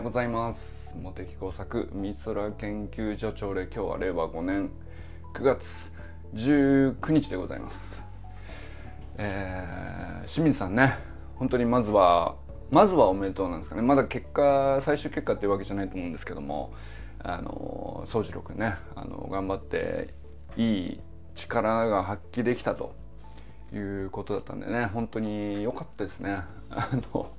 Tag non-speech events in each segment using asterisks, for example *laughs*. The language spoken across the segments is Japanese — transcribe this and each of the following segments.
ようございます。茂木工作美空研究所長で今日は令和5年9月19日でございます。えー、清水さんね本当にまずはまずはおめでとうなんですかね。まだ結果最終結果っていうわけじゃないと思うんですけどもあの宗次郎君ねあの頑張っていい力が発揮できたということだったんでね本当に良かったですね。あの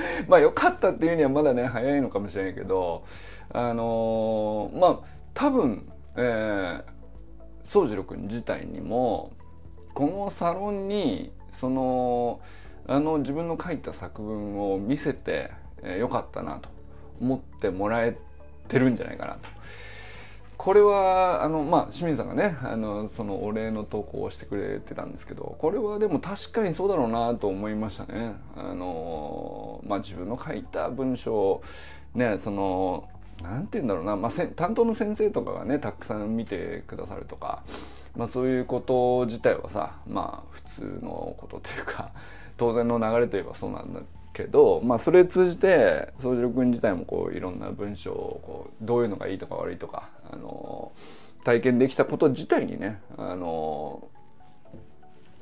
*laughs* まあ良かったっていうにはまだね早いのかもしれないけどあのまあ多分、え、宗次郎君自体にもこのサロンにそのあの自分の書いた作文を見せて、えー、よかったなと思ってもらえてるんじゃないかなと。これはあのまあ清水さんがねあのそのお礼の投稿をしてくれてたんですけどこれはでも確かにそうだろうなと思いましたね。あのまあ自分の書いた文章をねそのなんて言うんだろうな、まあ、担当の先生とかがねたくさん見てくださるとか、まあ、そういうこと自体はさまあ普通のことというか当然の流れといえばそうなんだけど、まあ、それ通じて宗次郎君自体もこういろんな文章をこうどういうのがいいとか悪いとか、あの体験できたこと自体にね、あの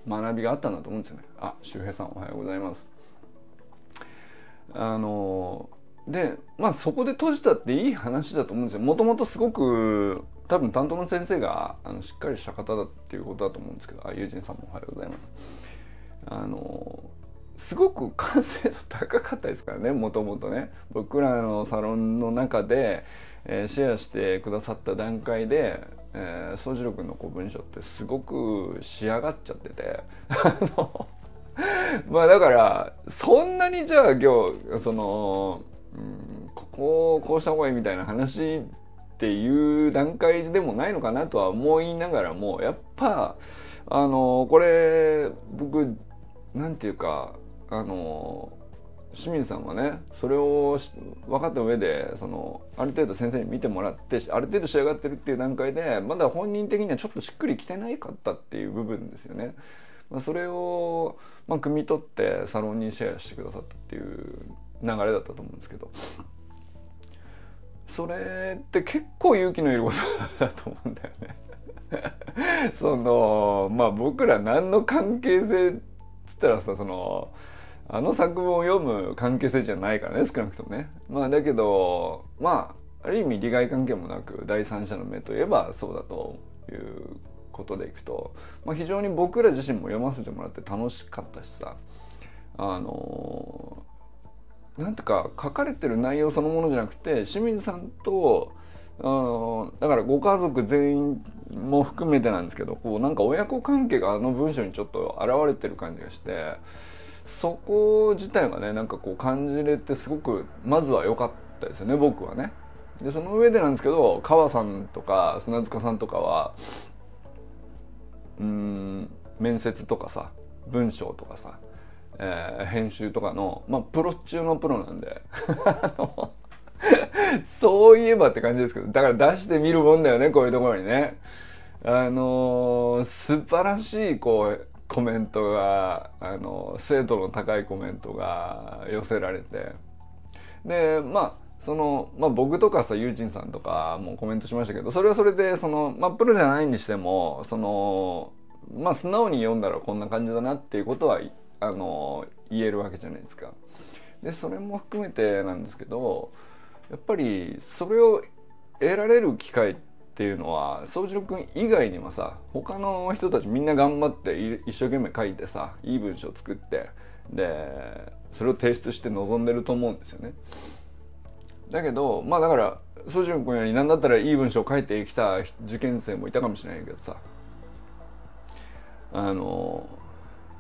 学びがあったんだと思うんですよね。あ周平さんおはようございます。あのでまあそこで閉じたっていい話だと思うんですよ。もともとすごく多分担当の先生があのしっかりした方だっていうことだと思うんですけどあ友人さんもおはようございます。あのすごく完成度高かったですからねもともとね僕らのサロンの中で、えー、シェアしてくださった段階で宗次郎君のこう文章ってすごく仕上がっちゃってて。*laughs* まあだからそんなにじゃあ今日その、うん、ここをこうした方がいいみたいな話っていう段階でもないのかなとは思いながらもやっぱあのこれ僕なんていうかあの清水さんはねそれを分かった上でそのある程度先生に見てもらってある程度仕上がってるっていう段階でまだ本人的にはちょっとしっくりきてないかったっていう部分ですよね。まあ、それを、まあ、汲み取ってサロンにシェアしてくださったっていう流れだったと思うんですけどそれって結構勇気のいることだと思うんだよね。そのまあ僕ら何の関係性っつったらさそのあの作文を読む関係性じゃないからね少なくともね。まあだけどまあある意味利害関係もなく第三者の目といえばそうだということでいくと、まあ、非常に僕ら自身も読ませてもらって楽しかったしさあのなんていうか書かれてる内容そのものじゃなくて清水さんとだからご家族全員も含めてなんですけどこうなんか親子関係があの文章にちょっと現れてる感じがしてそこ自体がねなんかこう感じれてすごくまずは良かったですよね僕はね。でその上でなんですけど川さんとか砂塚さんとかはうん面接とかさ文章とかさ、えー、編集とかのまあプロ中のプロなんで *laughs* そういえばって感じですけどだから出してみるもんだよねこういうところにね。あのー、素晴らしいこうコメントがあの精度の高いコメントが寄せられてでまあその、まあ、僕とかさユーチンさんとかもコメントしましたけどそれはそれでその、まあ、プロじゃないにしてもそのまあ素直に読んだらこんな感じだなっていうことはあの言えるわけじゃないですか。でそれも含めてなんですけどやっぱりそれを得られる機会ってっていうのは宗次郎君以外にもさ他の人たちみんな頑張って一生懸命書いてさいい文章を作ってでそれを提出して臨んでると思うんですよね。だけどまあだから宗次郎君より何だったらいい文章を書いてきた受験生もいたかもしれないけどさあの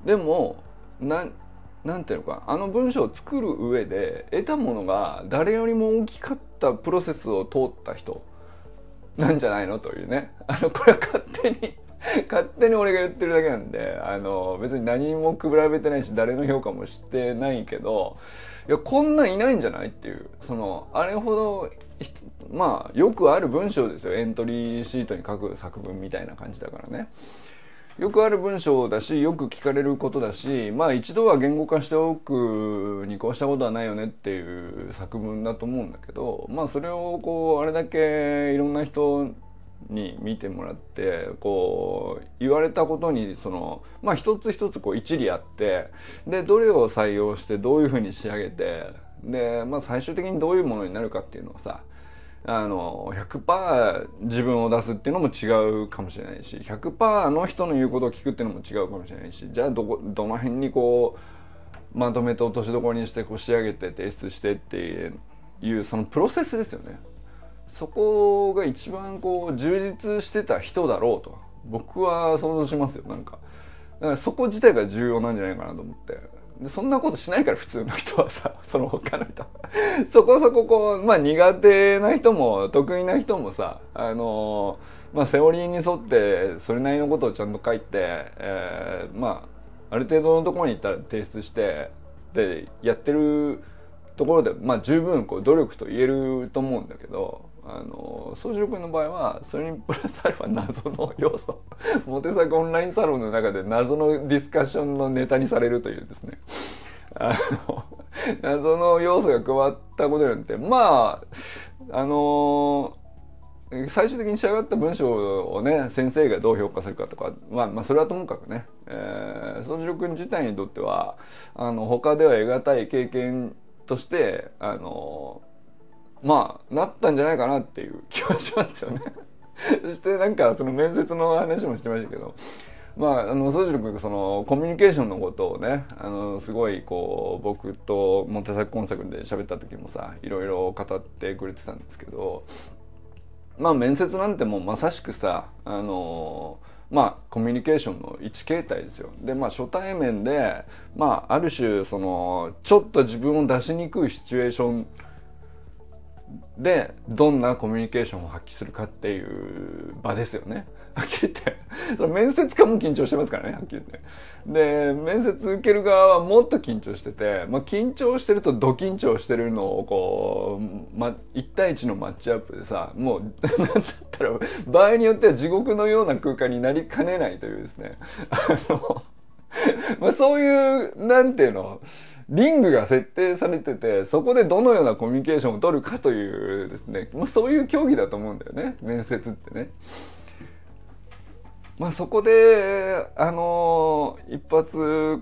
でもななんていうのかあの文章を作る上で得たものが誰よりも大きかったプロセスを通った人なんじゃないの？というね。*laughs* あの、これは勝手に *laughs* 勝手に俺が言ってるだけなんで、あの、別に何も比べてないし、誰の評価もしてないけど、いや、こんなんいないんじゃないっていう、その、あれほど、まあ、よくある文章ですよ。エントリーシートに書く作文みたいな感じだからね。よくある文章だしよく聞かれることだしまあ一度は言語化しておくに越したことはないよねっていう作文だと思うんだけどまあそれをこうあれだけいろんな人に見てもらってこう言われたことにそのまあ一つ一つこう一理あってでどれを採用してどういうふうに仕上げてで、まあ、最終的にどういうものになるかっていうのはさあの100%自分を出すっていうのも違うかもしれないし100%の人の言うことを聞くっていうのも違うかもしれないしじゃあどこどの辺にこうまとめて落としどころにしてこう仕上げて提出してっていうそのプロセスですよね。そこが一番こう充実してた人だろうと僕は想像しますよなんか。だからそこ自体が重要なんじゃないかなと思ってでそんなことしないから普通の人はさ *laughs* その他の人。そこそここうまあ苦手な人も得意な人もさあのまあセオリーに沿ってそれなりのことをちゃんと書いて、えー、まあある程度のところに行ったら提出してでやってるところでまあ十分こう努力と言えると思うんだけどあの宗次郎君の場合はそれにプラスアルファ謎の要素 *laughs* モテ作オンラインサロンの中で謎のディスカッションのネタにされるというですね。あの謎の要素が加わったことによってまああの最終的に仕上がった文章をね先生がどう評価するかとか、まあ、まあそれはともかくね、宗次郎君自体にとってはあの他では得難い経験としてあのまあなったんじゃないかなっていう *laughs* 気はしますよねそしてなんかその面接の話もしてましたけどまあ、あの宗次郎君がそのコミュニケーションのことをねあのすごいこう僕とモテサコンサクで喋った時もさいろいろ語ってくれてたんですけどまあ面接なんてもうまさしくさあのまあコミュニケーションの一形態ですよ。でまあ初対面でまあある種そのちょっと自分を出しにくいシチュエーションでどんなコミュニケーションを発揮するかっていう場ですよね。*laughs* はっきり言ってその面接官も緊張してますからねはっきり言って。で面接受ける側はもっと緊張してて、まあ、緊張してるとド緊張してるのをこう、ま、1対1のマッチアップでさもう *laughs* なんだったら場合によっては地獄のような空間になりかねないというですねあの、まあ、そういうなんていうのリングが設定されててそこでどのようなコミュニケーションを取るかというですね、まあ、そういう競技だと思うんだよね面接ってね。まあそこであの一発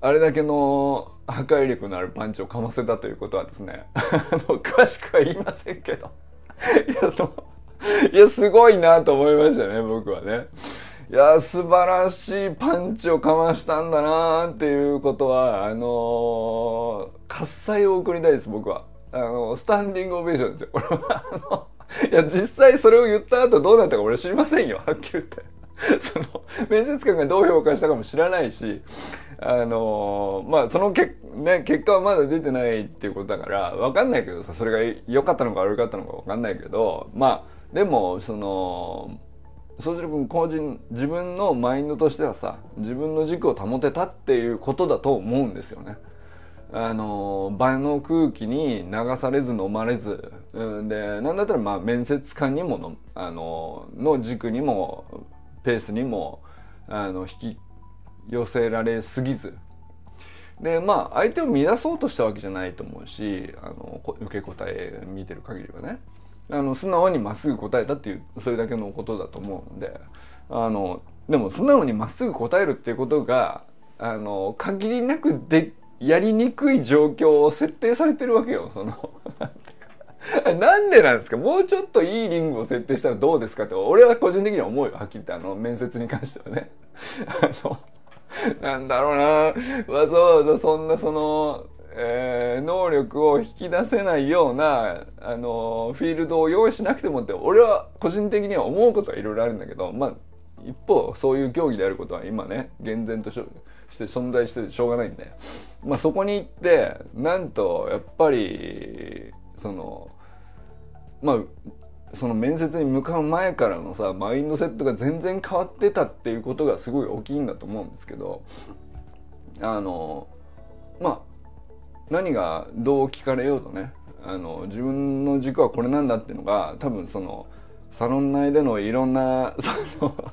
あれだけの破壊力のあるパンチをかませたということはですね *laughs* あの詳しくは言いませんけどいやいやすごいなと思いましたね僕はね。いや素晴らしいパンチをかましたんだなっていうことはあのー、喝采を送りたいです僕は。あのスタンディングオベーションですよ。*laughs* 俺はあのいや実際それを言った後どうなったか俺知りませんよはっきり言って。*laughs* その面接官がどう評価したかも知らないしあのー、まあそのけ、ね、結果はまだ出てないっていうことだから分かんないけどさそれが良かったのか悪かったのか分かんないけどまあでもその宗次郎君個人自分のマインドとしてはさ自分の軸を保てたっていうことだと思うんですよね。あの場の空気に流されず飲まれず、うん、でなんだったらまあ面接官にものあのの軸にもペースにもあの引き寄せられすぎずでまあ相手を乱そうとしたわけじゃないと思うしあの受け答え見てる限りはね。あの素直にまっすぐ答えたっていうそれだけのことだと思うのであのでも素直にまっすぐ答えるっていうことがあの限りなくでやりにくい状況を設定されてるわけよその。*laughs* なんでなんですか？もうちょっといいリングを設定したらどうですかって俺は個人的には思うよはっきり言ってあの面接に関してはね。*laughs* あのなんだろうな。わざわざそんなそのえー、能力を引き出せないような、あのフィールドを用意しなくてもって俺は個人的には思うことはいろいろあるんだけどまあ一方そういう競技であることは今ね厳然として存在してしょうがないんで、まあ、そこに行ってなんとやっぱりそのまあその面接に向かう前からのさマインドセットが全然変わってたっていうことがすごい大きいんだと思うんですけどあのまあ何がどう聞かれようとねあの自分の軸はこれなんだっていうのが多分そのサロン内でのいろんな *laughs* その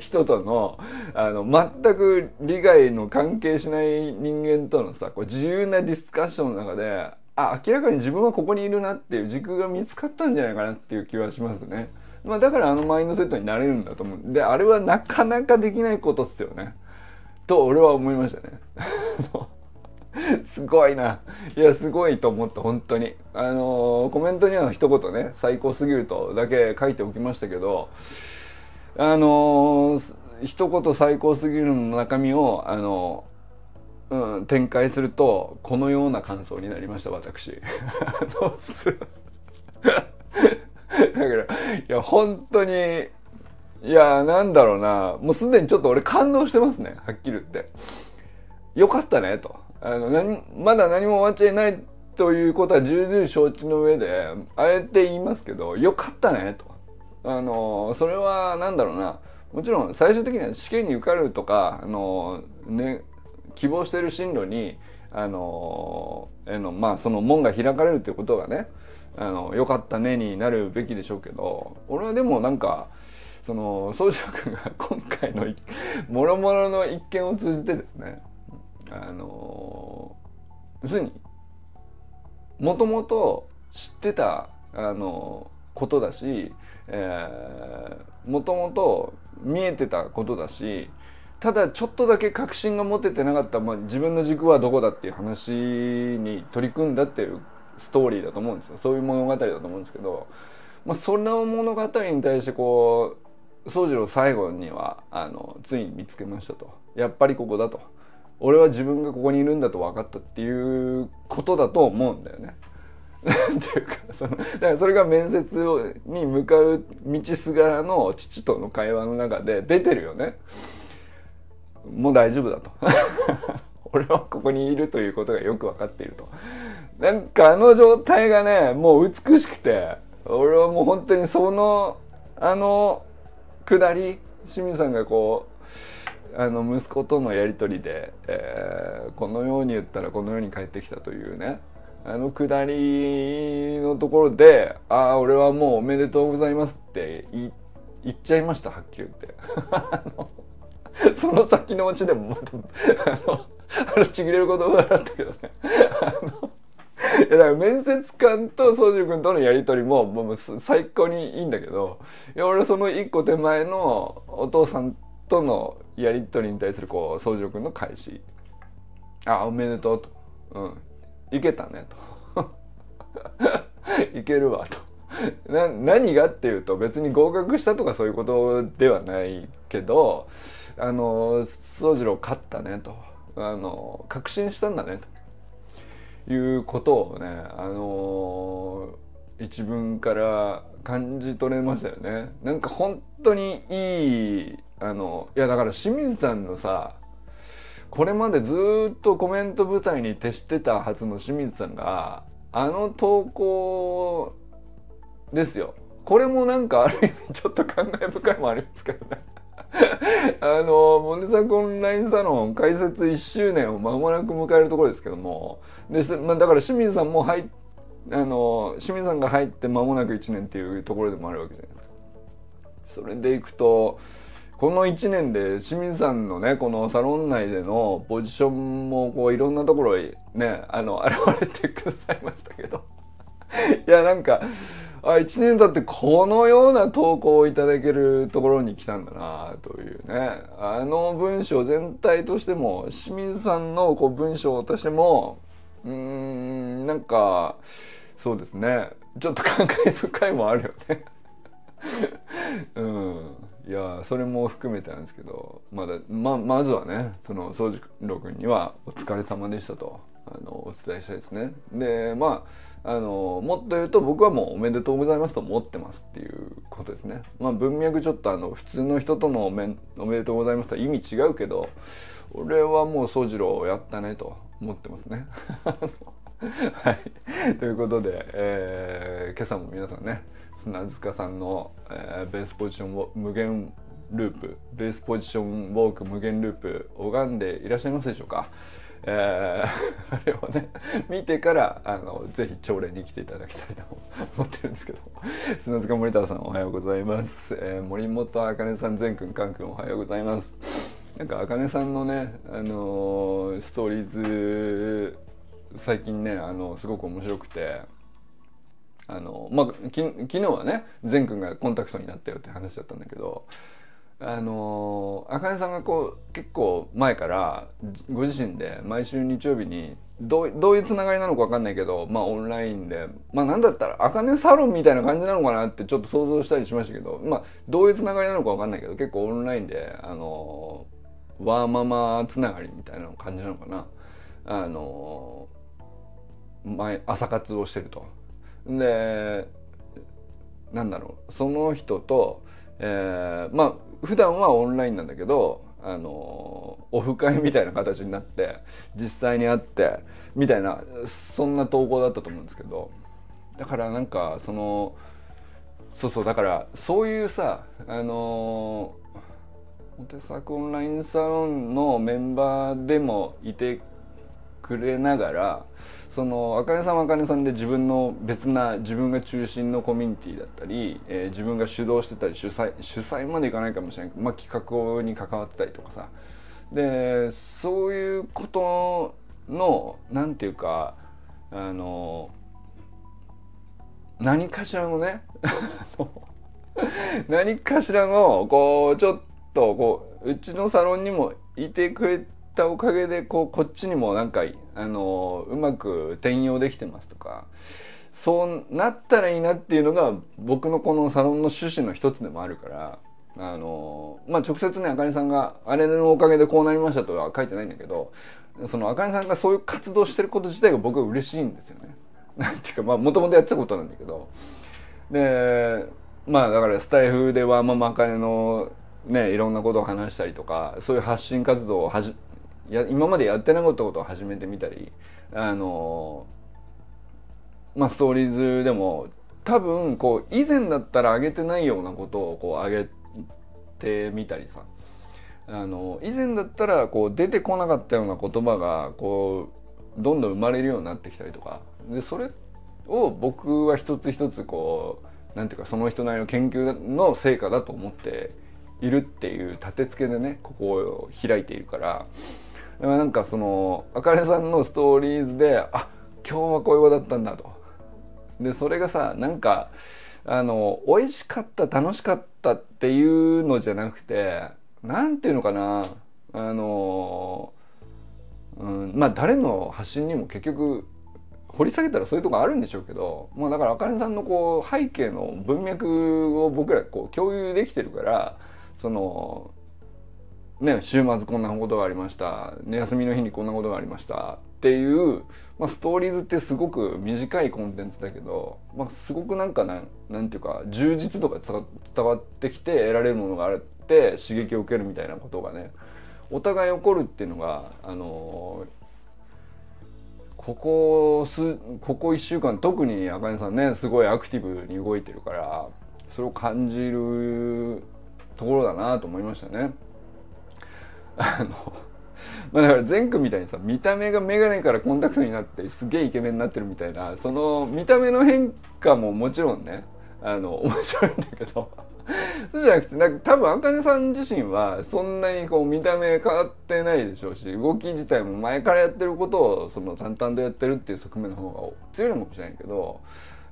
人とのあの全く利害の関係しない人間とのさこう自由なディスカッションの中であ明らかに自分はここにいるなっていう軸が見つかったんじゃないかなっていう気はしますね。まあ、だからあのマインドセットになれるんだと思うんであれはなかなかできないことっすよね。と俺は思いましたね。*laughs* *laughs* すごいな。いや、すごいと思った、本当に。あの、コメントには一言ね、最高すぎるとだけ書いておきましたけど、あのー、一言最高すぎるの中身を、あの、うん、展開すると、このような感想になりました、私。*laughs* *laughs* だから、いや、本当に、いや、なんだろうな、もうすでにちょっと俺感動してますね、はっきり言って。よかったね、と。あの何まだ何も終わっちゃいないということは重々承知の上であえて言いますけどよかったねと。あのそれは何だろうな。もちろん最終的には試験に受かるとかあの、ね、希望している進路にあのえのまあその門が開かれるっていうことがねあのよかったねになるべきでしょうけど俺はでもなんかその宗司君が今回のもろもろの一件を通じてですねあの要するにもともと知ってたあのことだしもともと見えてたことだしただちょっとだけ確信が持ててなかった、まあ、自分の軸はどこだっていう話に取り組んだっていうストーリーだと思うんですよそういう物語だと思うんですけど、まあ、その物語に対してこう宗次郎最後にはあのついに見つけましたとやっぱりここだと。俺は自分がここにいるんだと分かったっていうことだと思うんだよね。*laughs* っていうかそのだからそれが面接に向かう道すがらの父との会話の中で出てるよね。もう大丈夫だと。*laughs* 俺はここにいるということがよく分かっていると。なんかあの状態がねもう美しくて俺はもう本当にそのあの下り清水さんがこうあの息子とのやり取りで、えー、このように言ったらこのように帰ってきたというねあのくだりのところで「ああ俺はもうおめでとうございます」って言っちゃいましたはっきり言って。その先のうちでもまたあのちぎれる言葉だったけどね。いやだから面接官と宗司君とのやり取りももう最高にいいんだけどいや俺その一個手前のお父さんとのやり取りに対するこう宗次郎君の返し「あおめでとう」と「うん。いけたね」と「*laughs* いけるわ」と。な何がっていうと別に合格したとかそういうことではないけどあの宗次郎勝ったねと。あの確信したんだねと。いうことをねあの一文から感じ取れましたよね。なんか本当にいいあのいやだから清水さんのさこれまでずっとコメント舞台に徹してたはずの清水さんがあの投稿ですよ。これもなんかある意味ちょっと感慨深いもありますけどね。*laughs* あのモネサクオンラインサロン開設1周年を間もなく迎えるところですけども。で、まあ、だから清水さんも入あの清水さんが入って間もなく1年っていうところでもあるわけじゃないですか。それでいくとこの1年で清水さんのねこのサロン内でのポジションもこういろんなところにねあの現れてくださいましたけど。いやなんかあ1年経ってこのような投稿をいただけるところに来たんだなというね。あの文章全体としても清水さんのこう文章としてもうーんなんかそうですね。ちょっと感慨深いもあるよね。*laughs* うん。いやそれも含めてなんですけどまだままずはねその宗次郎君にはお疲れ様でしたとあのお伝えしたいですね。でまああのもっと言うと僕はもうおめでとうございますと思ってますっていうことですね。まあ文脈ちょっとあの普通の人とのおめおめでとうございますとは意味違うけど俺はもう宗次郎やったねと思ってますね。*laughs* はい、ということで、えー、今朝も皆さんね砂塚さんの、えー、ベースポジション無限ループベースポジションウォーク無限ループ拝んでいらっしゃいますでしょうか、えー、*laughs* あれをね見てからあのぜひ朝礼に来ていただきたいと思ってるんですけど。砂塚森田さんおはようございます、えー、森本茜さん善くんかんくんおはようございます。なんか茜さんのねあのー、ストーリーズ最近ねあのすごく面白くて。あのまあ昨日はね善くんがコンタクトになったよって話だったんだけどあのあかねさんがこう結構前からご自身で毎週日曜日にどうどういうつながりなのか分かんないけどまあオンラインでまあなんだったらあかねサロンみたいな感じなのかなってちょっと想像したりしましたけどまあどういうつながりなのか分かんないけど結構オンラインであのワーママつながりみたいな感じなのかなあの前朝活をしてると。でなんだろうその人と、えー、まあ普段はオンラインなんだけどあのオフ会みたいな形になって実際に会ってみたいなそんな投稿だったと思うんですけどだからなんかそのそうそうだからそういうさあのモテ作オンラインサロンのメンバーでもいてくれながらそのあかねさんはあかねさんで自分の別な自分が中心のコミュニティだったり、えー、自分が主導してたり主催主催までいかないかもしれないけど、まあ、企画に関わってたりとかさ。でそういうことのなんていうかあの何かしらのね *laughs* 何かしらのこうちょっとこううちのサロンにもいてくれてたおかげでこうこっちにもなんかあのうまく転用できてますとかそうなったらいいなっていうのが僕のこのサロンの趣旨の一つでもあるからあのまあ直接ねあかねさんがあれのおかげでこうなりましたとは書いてないんだけどそのあかねさんがそういう活動してること自体が僕は嬉しいんですよね。*laughs* なんていうかまあもともとやってたことなんだけどでまあだからスタイフではまああかねのねいろんなことを話したりとかそういう発信活動をはじや今までやってなかったことを始めてみたりあのまあストーリーズでも多分こう以前だったら上げてないようなことをこう上げてみたりさ。あの以前だったらこう出てこなかったような言葉がこうどんどん生まれるようになってきたりとか。でそれを僕は一つ一つこうなんていうかその人なりの研究の成果だと思っているっていう立て付けでねここを開いているから。なんかそのあかねさんのストーリーズであ今日はこういう子だったんだと。でそれがさなんかあの美味しかった楽しかったっていうのじゃなくて何ていうのかなあの、うん、まあ誰の発信にも結局掘り下げたらそういうとこあるんでしょうけど、まあ、だからあかねさんのこう背景の文脈を僕らこう共有できてるからそのね、週末こんなことがありました、ね、休みの日にこんなことがありましたっていう、まあ、ストーリーズってすごく短いコンテンツだけど、まあ、すごくなんかなんなんていうか充実度が伝わってきて得られるものがあって刺激を受けるみたいなことがねお互い起こるっていうのがあのここすここ1週間特にあかねさんねすごいアクティブに動いてるからそれを感じるところだなと思いましたね。あのまあだから前区みたいにさ見た目が眼鏡からコンタクトになってすげえイケメンになってるみたいなその見た目の変化ももちろんねあの *laughs* 面白いんだけどそうじゃなくてなんか多分あかねさん自身はそんなにこう見た目変わってないでしょうし動き自体も前からやってることをその淡々とやってるっていう側面の方が強いのかもしれないけど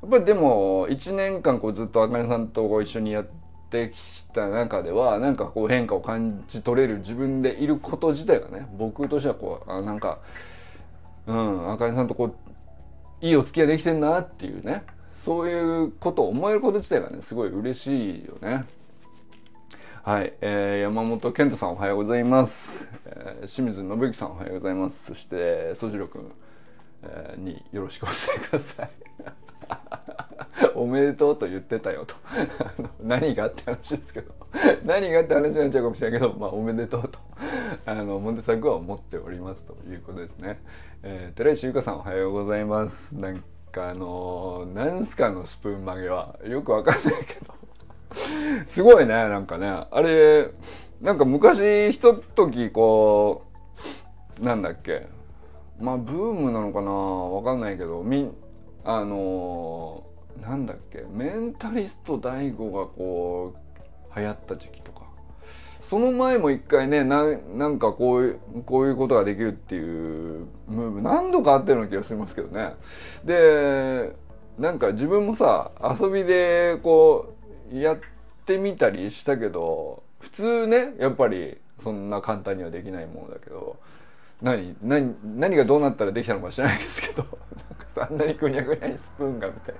やっぱりでも1年間こうずっとあかねさんと一緒にやってってきた中ではなんかこう変化を感じ取れる自分でいること自体がね僕としてはこうあなんかうんあかねさんとこういいお付き合いできてんなっていうねそういうことを思えること自体がねすごい嬉しいよね。はい、えー、山本健太さんおはようございます、えー、清水信之さんおはようございます。そして曽次郎君、えー、によろしくお伝えください。*laughs* おめでとうと言ってたよと。*laughs* 何がって話ですけど。*laughs* 何がって話になっちゃうかもしれないけど、まあ、おめでとうと。あのモンテ作は思っておりますということですね、えー、寺石由香さんおはようございます。なんかあのー、なんすかのスプーン曲げは。よくわかんないけど。すごいねなんかね。あれなんか昔ひとときこうなんだっけ。まあブームなのかな。わかんないけど。みあのなんだっけメンタリスト DAIGO がこう流行った時期とか。その前も一回ねなんかこういうこういうことができるっていうムーブ何度かあったような気がしますけどね。でなんか自分もさ遊びでこうやってみたりしたけど普通ねやっぱりそんな簡単にはできないものだけど何何何がどうなったらできたのか知らないですけど。あんなにくにゃくにゃにスプーンがみたい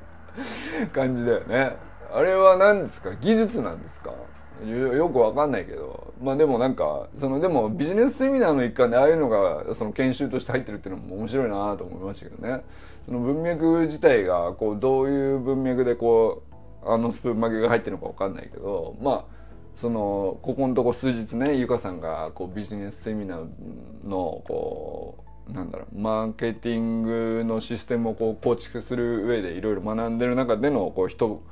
な感じだよね。あれは何ですか？技術なんですか？よくわかんないけど。まあでもなんかそのでもビジネスセミナーの一環でああいうのがその研修として入ってるっていうのも面白いなと思いましたけどね。その文脈自体がこうどういう文脈でこうあのスプーン曲げが入ってるのかわかんないけどまあそのここのとこ数日ねゆかさんがこうビジネスセミナーのこうなんだろうマーケティングのシステムをこう構築する上でいろいろ学んでる中でのこう人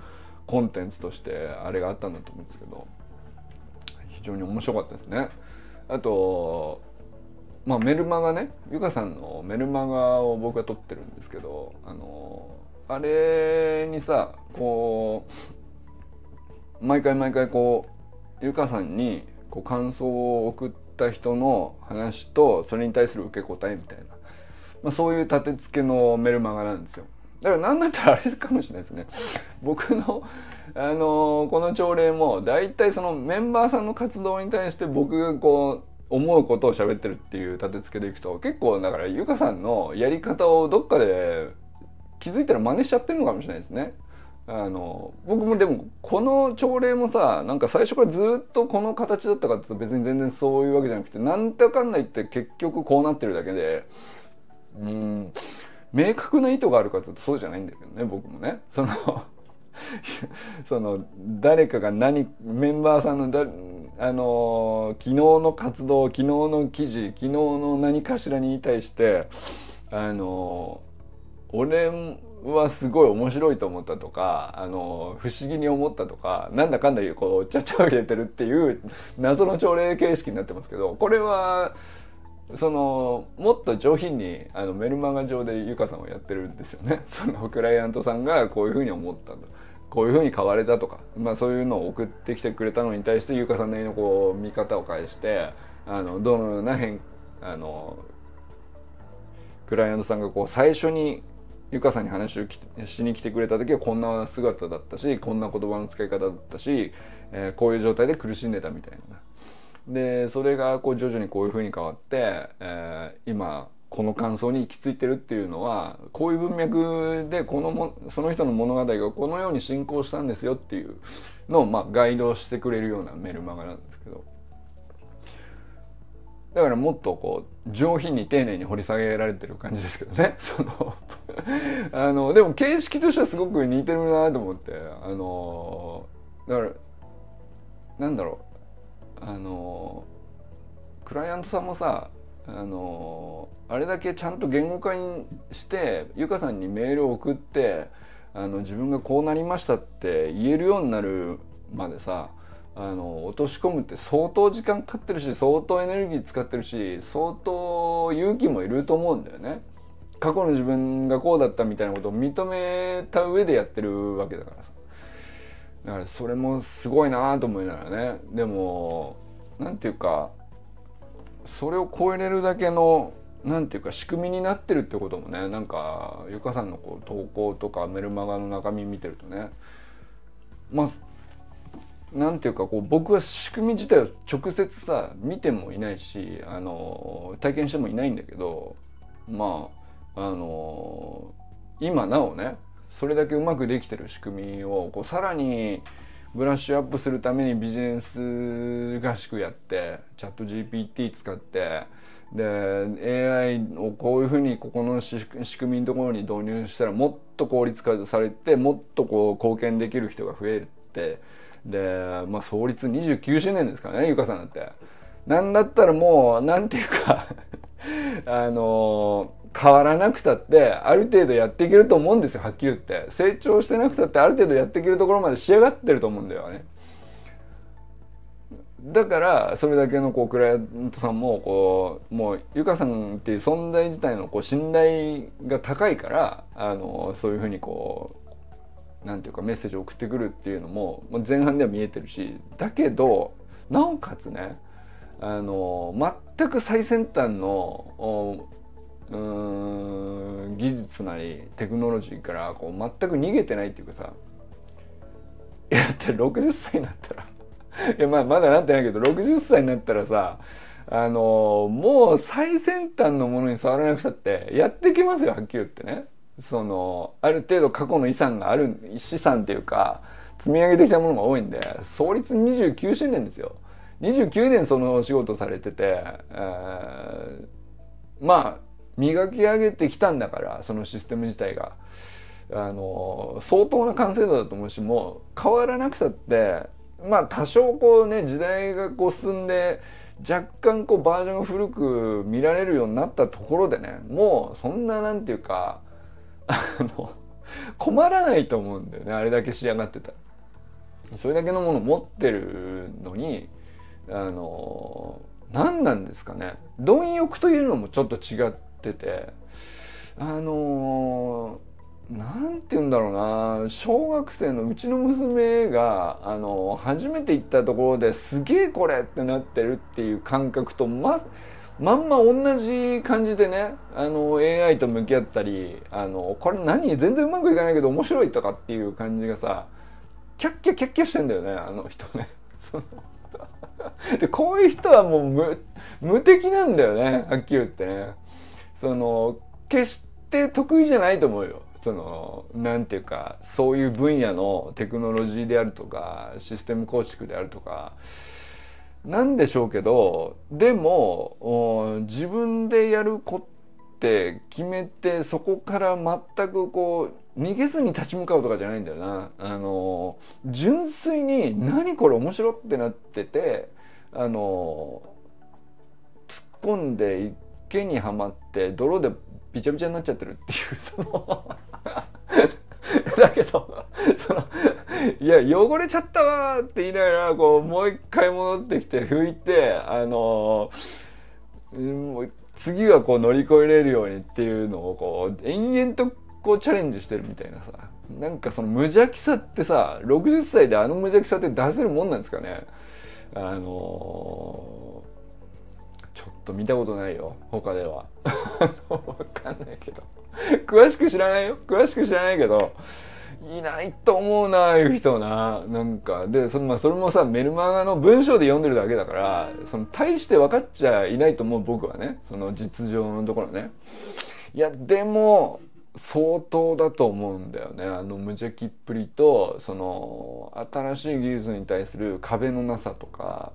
コンテンツとしてあれがあったんだと思うんですけど非常に面白かったですね。あとまあメルマガねゆかさんのメルマガを僕は撮ってるんですけどあのあれにさこう毎回毎回こうゆかさんにこう感想を送った人の話とそれに対する受け答えみたいな、まあ、そういう立て付けのメルマガなんですよ。だから何だったらあれかもしれないですね。*laughs* 僕の、あのー、この朝礼も大体そのメンバーさんの活動に対して僕がこう思うことを喋ってるっていう立て付けでいくと結構だからゆかさんのやり方をどっかで気づいたら真似しちゃってるのかもしれないですね。あの僕もでもこの朝礼もさなんか最初からずっとこの形だったかってと別に全然そういうわけじゃなくてなんてわかんないって結局こうなってるだけでうん明確な意図があるかっていうとそうじゃないんだけどね僕もね。その *laughs* その誰かが何メンバーさんのだあの昨日の活動昨日の記事昨日の何かしらに対してあの俺はすごい面白いと思ったとかあの不思議に思ったとかなんだかんだいうこうちゃちゃを入れてるっていう謎の朝礼形式になってますけどこれはそのもっと上品にあのメルマガ上でゆかさんはやってるんですよね。*laughs* そのクライアントさんがこういうふうに思ったんだこういうふうに買われたとか、まあ、そういうのを送ってきてくれたのに対してゆかさんなりのこう見方を返してあのどのような変あのクライアントさんがこう最初にゆかさんに話をしに来てくれた時はこんな姿だったしこんな言葉の使い方だったし、えー、こういう状態で苦しんでたみたいな。でそれがこう徐々にこういうふうに変わって、えー、今この感想に行き着いてるっていうのはこういう文脈でこのもその人の物語がこのように進行したんですよっていうのをまあガイドしてくれるようなメルマガなんですけどだからもっとこう上品に丁寧に掘り下げられてる感じですけどね。*laughs* そのあのでも形式としてはすごく似てるなと思って。あのだからなんだろう。あのクライアントさんもさあのあれだけちゃんと言語化にしてゆかさんにメールを送ってあの自分がこうなりましたって言えるようになるまでさあの落とし込むって相当時間かかってるし相当エネルギー使ってるし相当勇気もいると思うんだよね。過去の自分がこうだったみたいなことを認めた上でやってるわけだからさだからそれもすごいなと思いながらねでも何て言うかそれを超えれるだけの何て言うか仕組みになってるってこともねなんかゆかさんのこう投稿とかメルマガの中身見てるとねまあなんていうかこう僕は仕組み自体を直接さ見てもいないしあの体験してもいないんだけどまああの今なおねそれだけうまくできてる仕組みをこうさらにブラッシュアップするためにビジネス合宿やってチャット GPT 使ってで AI をこういうふうにここの仕組みのところに導入したらもっと効率化されてもっとこう貢献できる人が増えるってで、まあ、創立29周年ですからねゆかさんだって。なんだったらもうなんていうか *laughs* あの変わらなくたってある程度やっていけると思うんですよはっきり言って成長してなくたってある程度やっていけるところまで仕上がってると思うんだよねだからそれだけのこうクライアントさんもこうもうゆかさんっていう存在自体のこう信頼が高いからあのそういうふうにこうなんていうかメッセージを送ってくるっていうのも前半では見えてるしだけどなおかつねあの全く最先端のうん技術なりテクノロジーからこう全く逃げてないっていうかさいやって60歳になったらいやまあまだなってないけど60歳になったらさあのもう最先端のものに触らなくたってやってきますよはっきり言ってね。そのある程度過去の遺産がある資産っていうか積み上げてきたものが多いんで創立29周年ですよ。29年そのお仕事されてて、えー、まあ磨き上げてきたんだからそのシステム自体が。あの相当な完成度だと思うしもう変わらなくたってまあ多少こうね時代がこう進んで若干こうバージョン古く見られるようになったところでねもうそんななんていうかの困らないと思うんだよねあれだけ仕上がってたそれだけのもの持ってるのにあの何なんですかね。貪欲というのもちょっと違っててあのなんて言うんだろうな。小学生のうちの娘があの初めて行ったところですげえこれってなってるっていう感覚とままんま同じ感じでねあの AI と向き合ったりあのこれ何全然うまくいかないけど面白いとかっていう感じがさキャッキャキャッキャしてんだよねあの人ね。*laughs* *laughs* でこういう人はもう無無敵なんだよねはっきり言ってね。その決して得意じゃないと思うよ。そのなんていうかそういう分野のテクノロジーであるとかシステム構築であるとかなんでしょうけどでも自分でやる子って決めてそこから全くこう逃げずに立ち向かうとかじゃないんだよな。あの純粋に何これ面白ってなっててあの突っ込んで池にはまって泥でびちゃびちゃになっちゃってるっていうその *laughs* だけどそのいや汚れちゃったわって言いながらこうもう一回戻ってきて拭いてあの次はこう乗り越えれるようにっていうのをこう延々とこうチャレンジしてるみたいなさ。なんかその無邪気さってさ60歳であの無邪気さって出せるもんなんですかね。あのちょっと見たことないよ他では。*laughs* 分かんないけど。詳しく知らないよ。詳しく知らないけど。いないと思うなあいう人な。なんかでその、まあ、それもさメルマガの文章で読んでるだけだからその大して分かっちゃいないと思う僕はね。その実情のところね。いやでも相当だと思うんだよね。あの無邪気っぷりとその新しい技術に対する壁のなさとか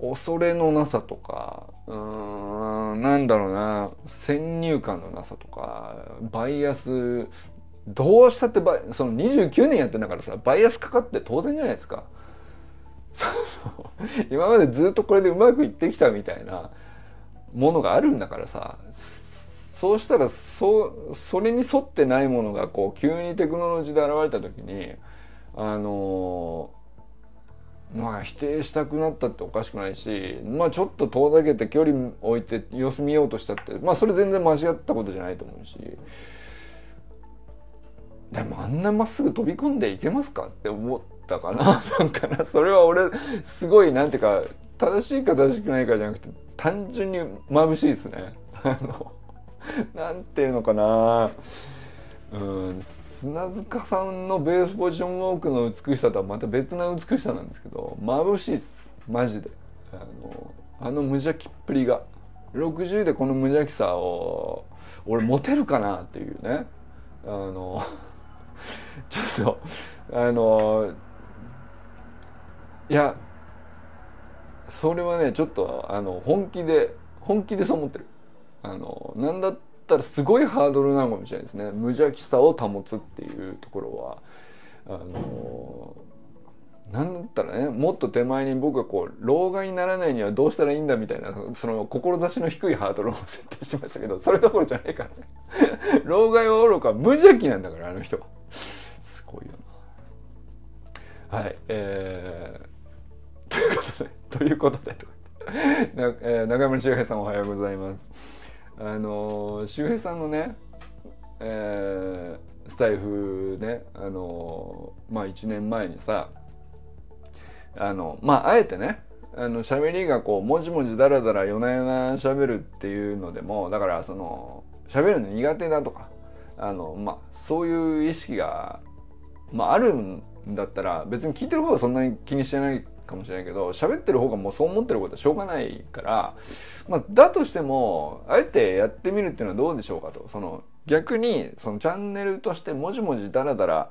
恐れのなさとかうーんなんだろうな。先入観のなさとかバイアスどうしたってバイその29年やってんだからさバイアスかかって当然じゃないですか。*laughs* 今までずっとこれでうまくいってきたみたいなものがあるんだからさそうしたらそそれに沿ってないものがこう急にテクノロジーで現れた時にあのまあ否定したくなったっておかしくないしまあちょっと遠ざけて距離置いて様子見ようとしたってまあそれ全然間違ったことじゃないと思うしでもあんなまっすぐ飛び込んでいけますかって思ったかな。*laughs* なんかなそれは俺すごいなんていうか正しいか正しくないかじゃなくて単純に眩しいですね。*laughs* あのなんていうのかな。うん砂塚さんのベースポジションウォークの美しさとはまた別な美しさなんですけど眩しいっす。マジで。あのあの無邪気っぷりが。60でこの無邪気さを俺モテるかなっていうね。あの *laughs* ちょっとあのいやそれはねちょっとあの本気で本気でそう思ってる。あのなんだったらすごいハードルなのかもしれないですね。無邪気さを保つっていうところは。あのなんだったらねもっと手前に僕はこう老害にならないにはどうしたらいいんだみたいなその志の低いハードルを設定しましたけどそれどころじゃないからね。老害はおろか無邪気なんだからあの人は。すごいよな。はいえー、*laughs* ということでということでとかな、えー、中村修平さんおはようございます。あのー、周平さんのね、えー、スタイフねあのー、まあ1年前にさあのまああえてねあの喋りがこうもじもじだらだら夜な夜な喋るっていうのでもだからその喋るの苦手だとかあのまあそういう意識が、まあ、あるんだったら別に聞いてる方はそんなに気にしてないかもしれないけど喋ってる方がもうそう思ってることはしょうがないから、まあ、だとしてもあえてやってみるっていうのはどうでしょうかと。その逆にそのチャンネルとしてもじもじだらだら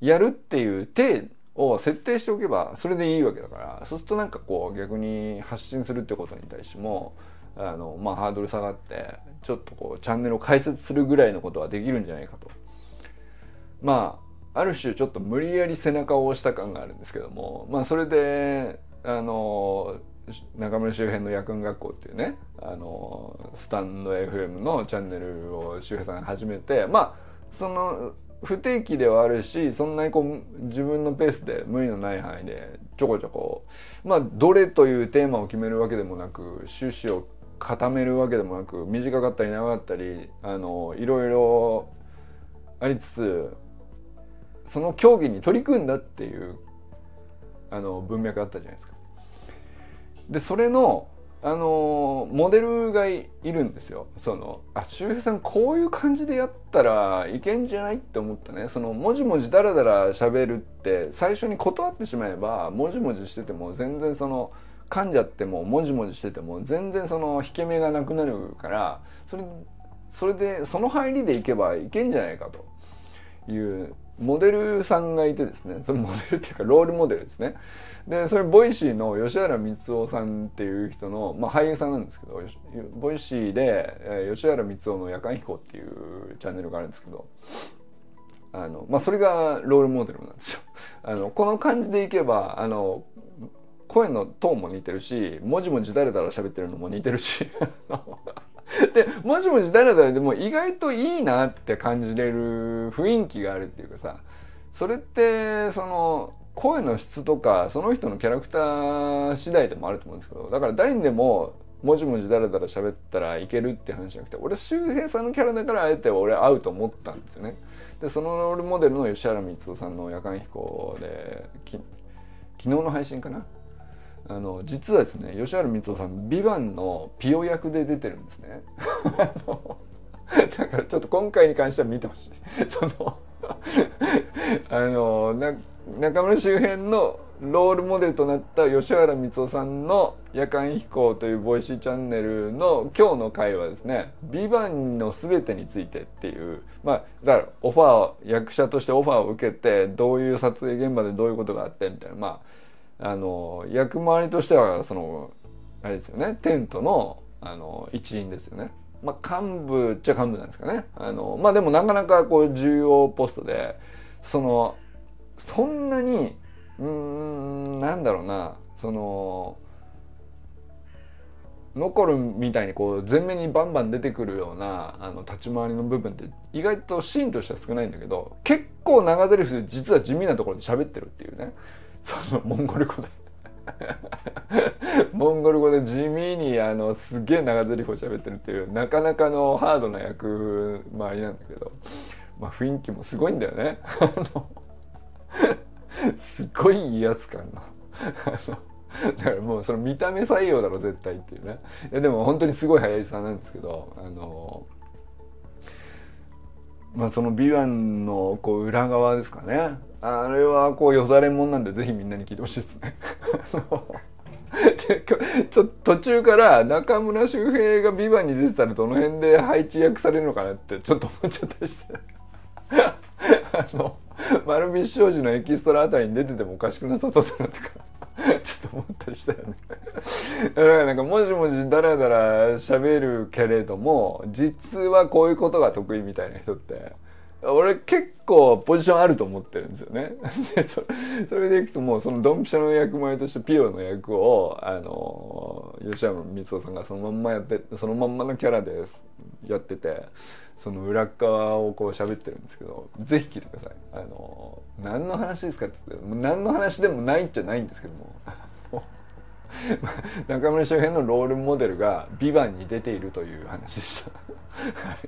やるっていう手を設定しておけばそれでいいわけだからそうするとなんかこう逆に発信するってことに対してもあのまあハードル下がってちょっとこうチャンネルを開設するぐらいのことはできるんじゃないかと。まあある種ちょっと無理やり背中を押した感があるんですけどもまあそれであの中村周辺の夜間学校っていうねあのスタンド FM のチャンネルを周平さんが始めてまあその不定期ではあるしそんなにこう自分のペースで無理のない範囲でちょこちょこまあどれというテーマを決めるわけでもなく趣旨を固めるわけでもなく短かったり長かったりあのいろいろありつつその競技に取り組んだっていうあの文脈あったじゃないですか。でそれのあのモデルがいるんですよ。そのあ周平さんこういう感じでやったらいけんじゃないって思ったねそのもじもじだらだら喋るって最初に断ってしまえばもじもじしてても全然その噛んじゃってももじもじしてても全然その引け目がなくなるからそれそれでその入りでいけばいけんじゃないかと。いうモデルさんがいてですね。それモデルっていうかロールモデルですね。でそれ Voicy の吉原光夫さんっていう人の、まあ、俳優さんなんですけど Voicy で、え、吉原光夫の「夜間飛行」っていうチャンネルがあるんですけどあの、まあ、それがロールモデルなんですよ。あのこの感じでいけばあの声のトーンも似てるしもじもじだらだら喋ってるのも似てるし *laughs* でもじもじだらだらでも意外といいなって感じれる雰囲気があるっていうかさそれってその声の質とかその人のキャラクター次第でもあると思うんですけどだから誰にでももじもじだらだら喋ったらいけるって話じゃなくて俺周平さんのキャラだからあえて俺合うと思ったんですよね。でそのロールモデルの吉原光夫さんの「夜間飛行で」昨日の配信かな？あの実はですね吉原光夫さん「VIVANT のピヨ役で出てるんですね。*laughs* だからちょっと今回に関しては見てほしい。*laughs* その *laughs* あの中村周辺のロールモデルとなった吉原光夫さんの「夜間飛行」という Voicy チャンネルの今日の回はですね「VIVANT の全てについてっていうまあだからオファー役者としてオファーを受けてどういう撮影現場でどういうことがあってみたいなまああの役回りとしてはそのあれですよねテントのあの一員ですよね。まあ幹部っちゃ幹部なんですかね。あのまあでもなかなかこう重要ポストでそのそんなにうんなんだろうなその残るみたいにこう前面にバンバン出てくるようなあの立ち回りの部分って意外とシーンとしては少ないんだけど結構長台詞で実は地味なところで喋ってるっていうねそのモンゴル語で *laughs* モンゴル語で地味にあのすげえ長台詞を喋ってるっていうなかなかのハードな役回りなんだけど、まあ、雰囲気もすごいんだよね。すごい威圧感の。だからもうその見た目採用だろ絶対っていうねいやでも本当にすごい速いさんなんですけどあのまあその「ヴィランのこう裏側ですかねあれはこうよだれもんなんでぜひみんなに聞いてほしいですね。*laughs* ちょっと途中から中村周平が「ビバに出てたらどの辺で配置役されるのかなってちょっと思っちゃったりして。*laughs* あの丸菱商事のエキストラあたりに出ててもおかしくなさそうだなってかちょっと思ったりしたよね。だからなんかもじもじだらだら喋るけれども実はこういうことが得意みたいな人って俺結構ポジションあると思ってるんですよね。*laughs* でそれでいくともうそのドンピシャの役前としてピオの役をあの吉山光夫さんがそのまんまやってそのまんまのキャラでやっててその裏側をこう喋ってるんですけどぜひ聞いてください。あの何の話ですかっつって何の話でもないっちゃないんですけども *laughs* 中村翔平のロールモデルが「ビバンに出ているという話でした、*laughs* はい。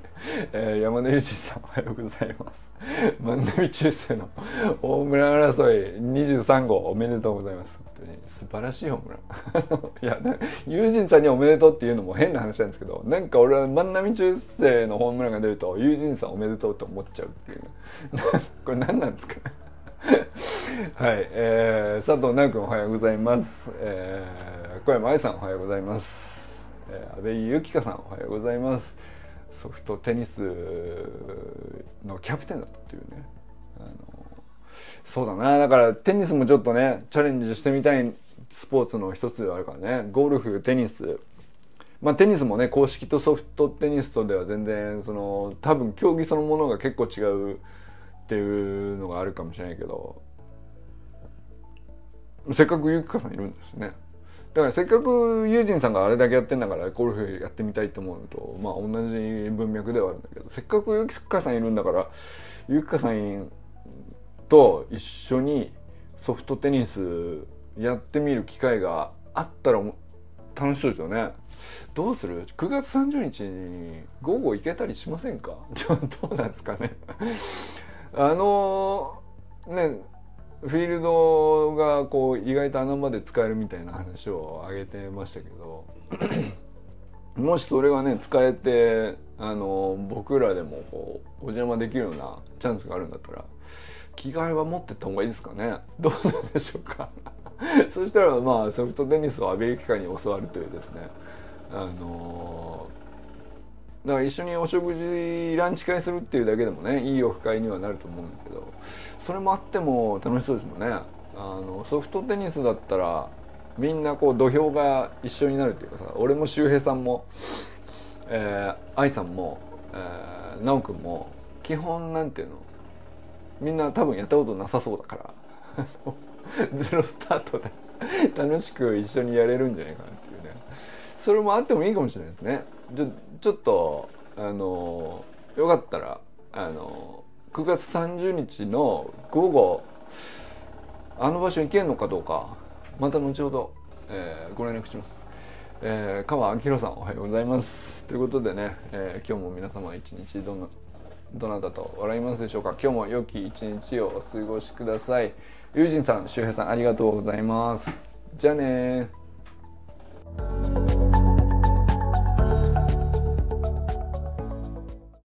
えー、山田裕二さんおはようございます。*laughs* 万波中世のホームラン争い23号おめでとうございます。本当に素晴らしいホームラン。いや友人さんにおめでとうっていうのも変な話なんですけどなんか俺は万波中世のホームランが出ると友人さんおめでとうって思っちゃうっていう。これ何なんですか？はい、えー、佐藤直君おはようございます、えー、小山愛さんおはようございます、えー、安倍由紀香さんおはようございます。ソフトテニスのキャプテンだったっていうね。あのそうだな。だからテニスもちょっとねチャレンジしてみたいスポーツの一つではあるからね。ゴルフテニス。まあテニスもね公式とソフトテニスとでは全然その多分競技そのものが結構違うっていうのがあるかもしれないけどせっかくゆきかさんいるんですねだからせっかくユージンさんがあれだけやってんだからゴルフやってみたいと思うとまあ同じ文脈ではあるんだけどせっかくゆきかさんいるんだからゆきかさんと一緒にソフトテニスやってみる機会があったら楽しそうですよね。どうする ?9 月30日に午後行けたりしませんか？ちょっとどうなんですかねあのねフィールドがこう意外と穴まで使えるみたいな話を挙げてましたけど *clears throat* もしそれがね使えてあの僕らでもこうお邪魔できるようなチャンスがあるんだったら着替えは持ってった方がいいですかね？*laughs* どうなんでしょうか？*laughs* そしたらまあソフトテニスを阿部由紀香に教わるというですねあのだから一緒にお食事ランチ会するっていうだけでもねいいオフ会にはなると思うんだけどそれもあっても楽しそうですもんね。あのソフトテニスだったらみんなこう土俵が一緒になるっていうかさ俺も周平さんも、えー、愛さんも、えー、直君も基本なんていうのみんな多分やったことなさそうだから *laughs* ゼロスタートで楽しく一緒にやれるんじゃないかなっていうね。それもあってもいいかもしれないですね。ちょっとあのよかったらあの9月30日の午後あの場所行けんのかどうかまた後ほど、えー、ご連絡します、えー、川明宏さんおはようございます。ということでね、えー、今日も皆様一日どんなどなたと笑いますでしょうか。今日も良き一日をお過ごしください。友人さん周平さんありがとうございます。じゃあね